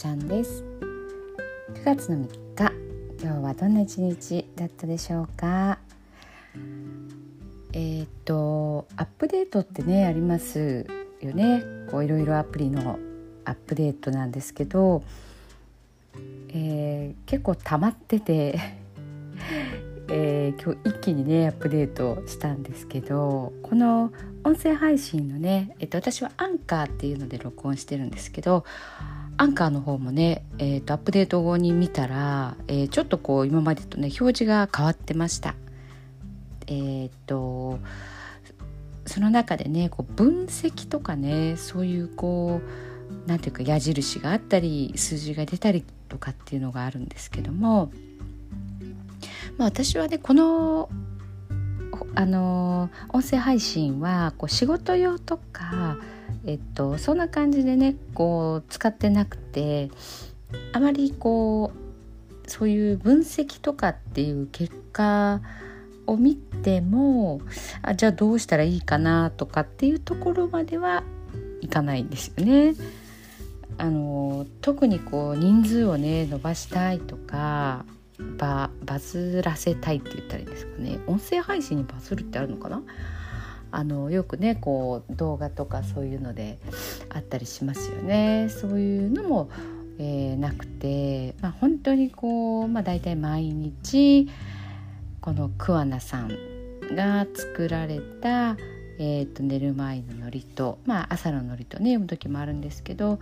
ちゃんです。9月の3日今日はどんな一日だったでしょうか？えっ、とアップデートってねありますよね。こういろいろアプリのアップデートなんですけど、えー、結構溜まってて えー、今日一気にねアップデートしたんですけどこの音声配信のね、えっと、私はアンカーっていうので録音してるんですけどアンカーの方もね、えーと、アップデート後に見たら、えー、ちょっとこう今までとね表示が変わってました。えっ、ー、とその中でねこう分析とかねそういうこうなんていうか矢印があったり数字が出たりとかっていうのがあるんですけども、まあ、私はねこのあの音声配信はこう仕事用とか、えっと、そんな感じでねこう使ってなくてあまりこうそういう分析とかっていう結果を見てもあじゃあどうしたらいいかなとかっていうところまではいかないんですよね。あの特にこう人数をね伸ばしたいとかババズらせたいって言ったらいいんですかね音声配信にバズるってあるのかな？あのよくねこう動画とかそういうのであったりしますよね。そういうのも、えー、なくて、まあ、本当にこう、まあ、大体毎日この桑名さんが作られた、えーと、寝る前の祝詞と、まあ、朝の祝詞とね読む時もあるんですけど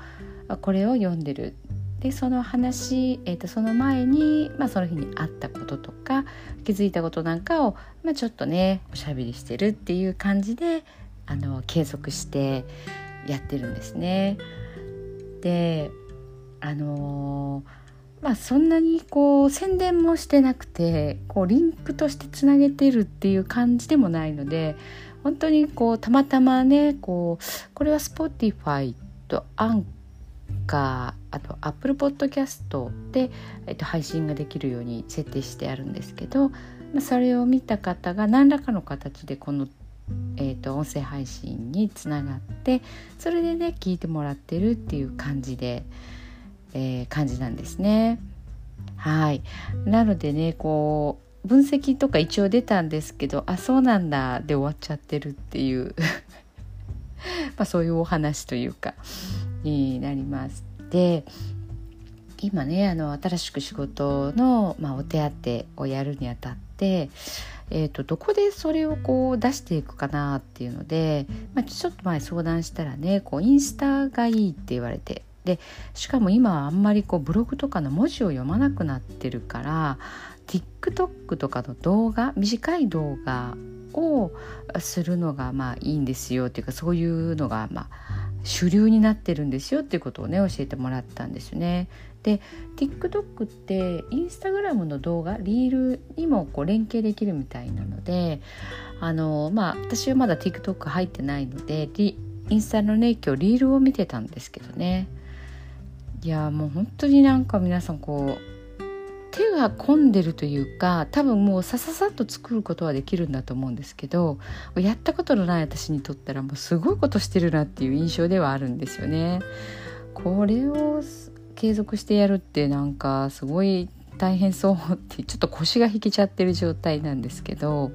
これを読んでるでその話、えーと、その前に、まあ、その日にあったこととか気づいたことなんかを、まあ、ちょっとねおしゃべりしてるっていう感じであの継続してやってるんですね。であのー、まあそんなにこう宣伝もしてなくてこうリンクとしてつなげてるっていう感じでもないので本当にこうたまたまねこうこれは Spotify とアンカーあと Apple Podcast で、えっと、配信ができるように設定してあるんですけど、まあ、それを見た方が何らかの形でこの、えっと、音声配信につながってそれでね聞いてもらってるっていう感じで、えー、感じなんですね。はい。なのでねこう分析とか一応出たんですけどあそうなんだで終わっちゃってるっていう。まあそういうお話というか。になります。で今ねあの新しく仕事の、まあ、お手当をやるにあたって、えーと、どこでそれをこう出していくかなっていうので、まあ、ちょっと前相談したらねこうインスタがいいって言われてでしかも今はあんまりこうブログとかの文字を読まなくなってるから TikTok とかの動画短い動画をするのがまあいいんですよっていうかそういうのがまあ主流になってるんですよっていうことをね教えてもらったんですね。で TikTok ってインスタグラムの動画リールにもこう連携できるみたいなのであのまあ私はまだ TikTok 入ってないのでインスタのね今日リールを見てたんですけどねいやもう本当になんか皆さんこう手が込んでるというか多分もうさささっと作ることはできるんだと思うんですけどやったことのない私にとったらもうすごいことしてるなっていう印象ではあるんですよね。これを継続してやるってなんかすごい大変そうってちょっと腰が引けちゃってる状態なんですけど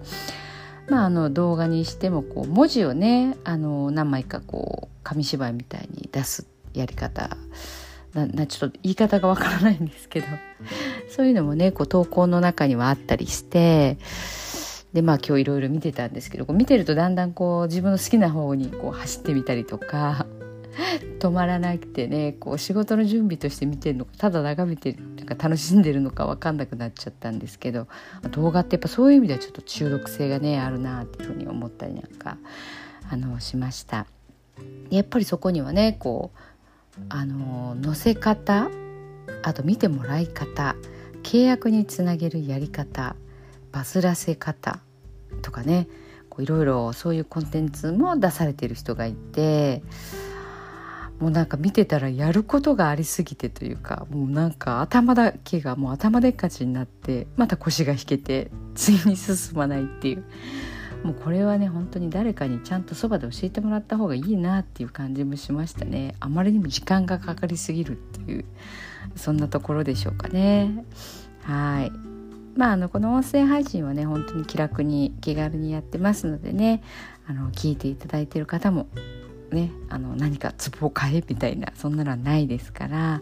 まああの動画にしてもこう文字をねあの何枚かこう紙芝居みたいに出すやり方ななちょっと言い方がわからないんですけどそういうのもねこう投稿の中にはあったりしてでまあ今日いろいろ見てたんですけどこう見てるとだんだんこう自分の好きな方にこう走ってみたりとか 止まらなくてねこう仕事の準備として見てるのかただ眺めてなんか楽しんでるのか分かんなくなっちゃったんですけど動画ってやっぱそういう意味ではちょっと中毒性がねあるなっていうふうに思ったりなんかあのしました。やっぱりそこにはねこうあの載せ方あと見てもらい方契約につなげるやり方バズらせ方とかねいろいろそういうコンテンツも出されてる人がいてもうなんか見てたらやることがありすぎてというかもうなんか頭だけがもう頭でっかちになってまた腰が引けて次に進まないっていう。もうこれはね本当に誰かにちゃんとそばで教えてもらった方がいいなっていう感じもしましたね。あまりにも時間がかかりすぎるっていうそんなところでしょうかね。はい。まああのこの音声配信はね本当に気楽に気軽にやってますのでね。あの聞いていただいている方もねあの何かツボを変えみたいなそんなのはないですから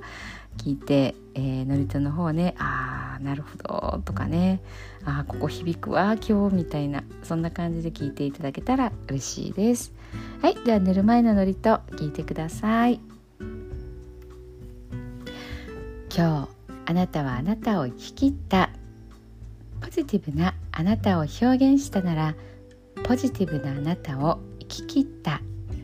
聞いて、えー、祝詞の方ねああなるほどとかねああここ響くわ今日みたいなそんな感じで聞いていただけたら嬉しいです。はいでは寝る前の祝詞聞いてください。今日あなたはあなたを生き切った。ポジティブなあなたを表現したならポジティブなあなたを生き切った。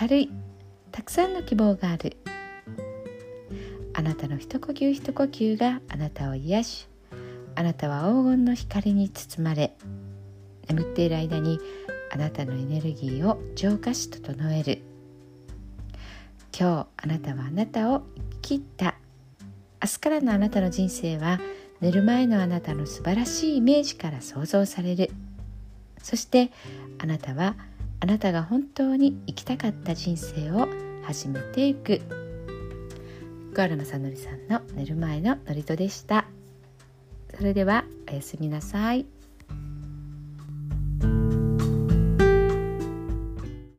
明るいたくさんの希望がある。あなたの一呼吸一呼吸があなたを癒しあなたは黄金の光に包まれ眠っている間にあなたのエネルギーを浄化し整える。今日あなたはあなたを生き切った。明日からのあなたの人生は寝る前のあなたの素晴らしいイメージから想像される。そしてあなたはあなたが本当に生きたかった人生を始めていく桑原正則さんの寝る前の祝詞でしたそれではおやすみなさい。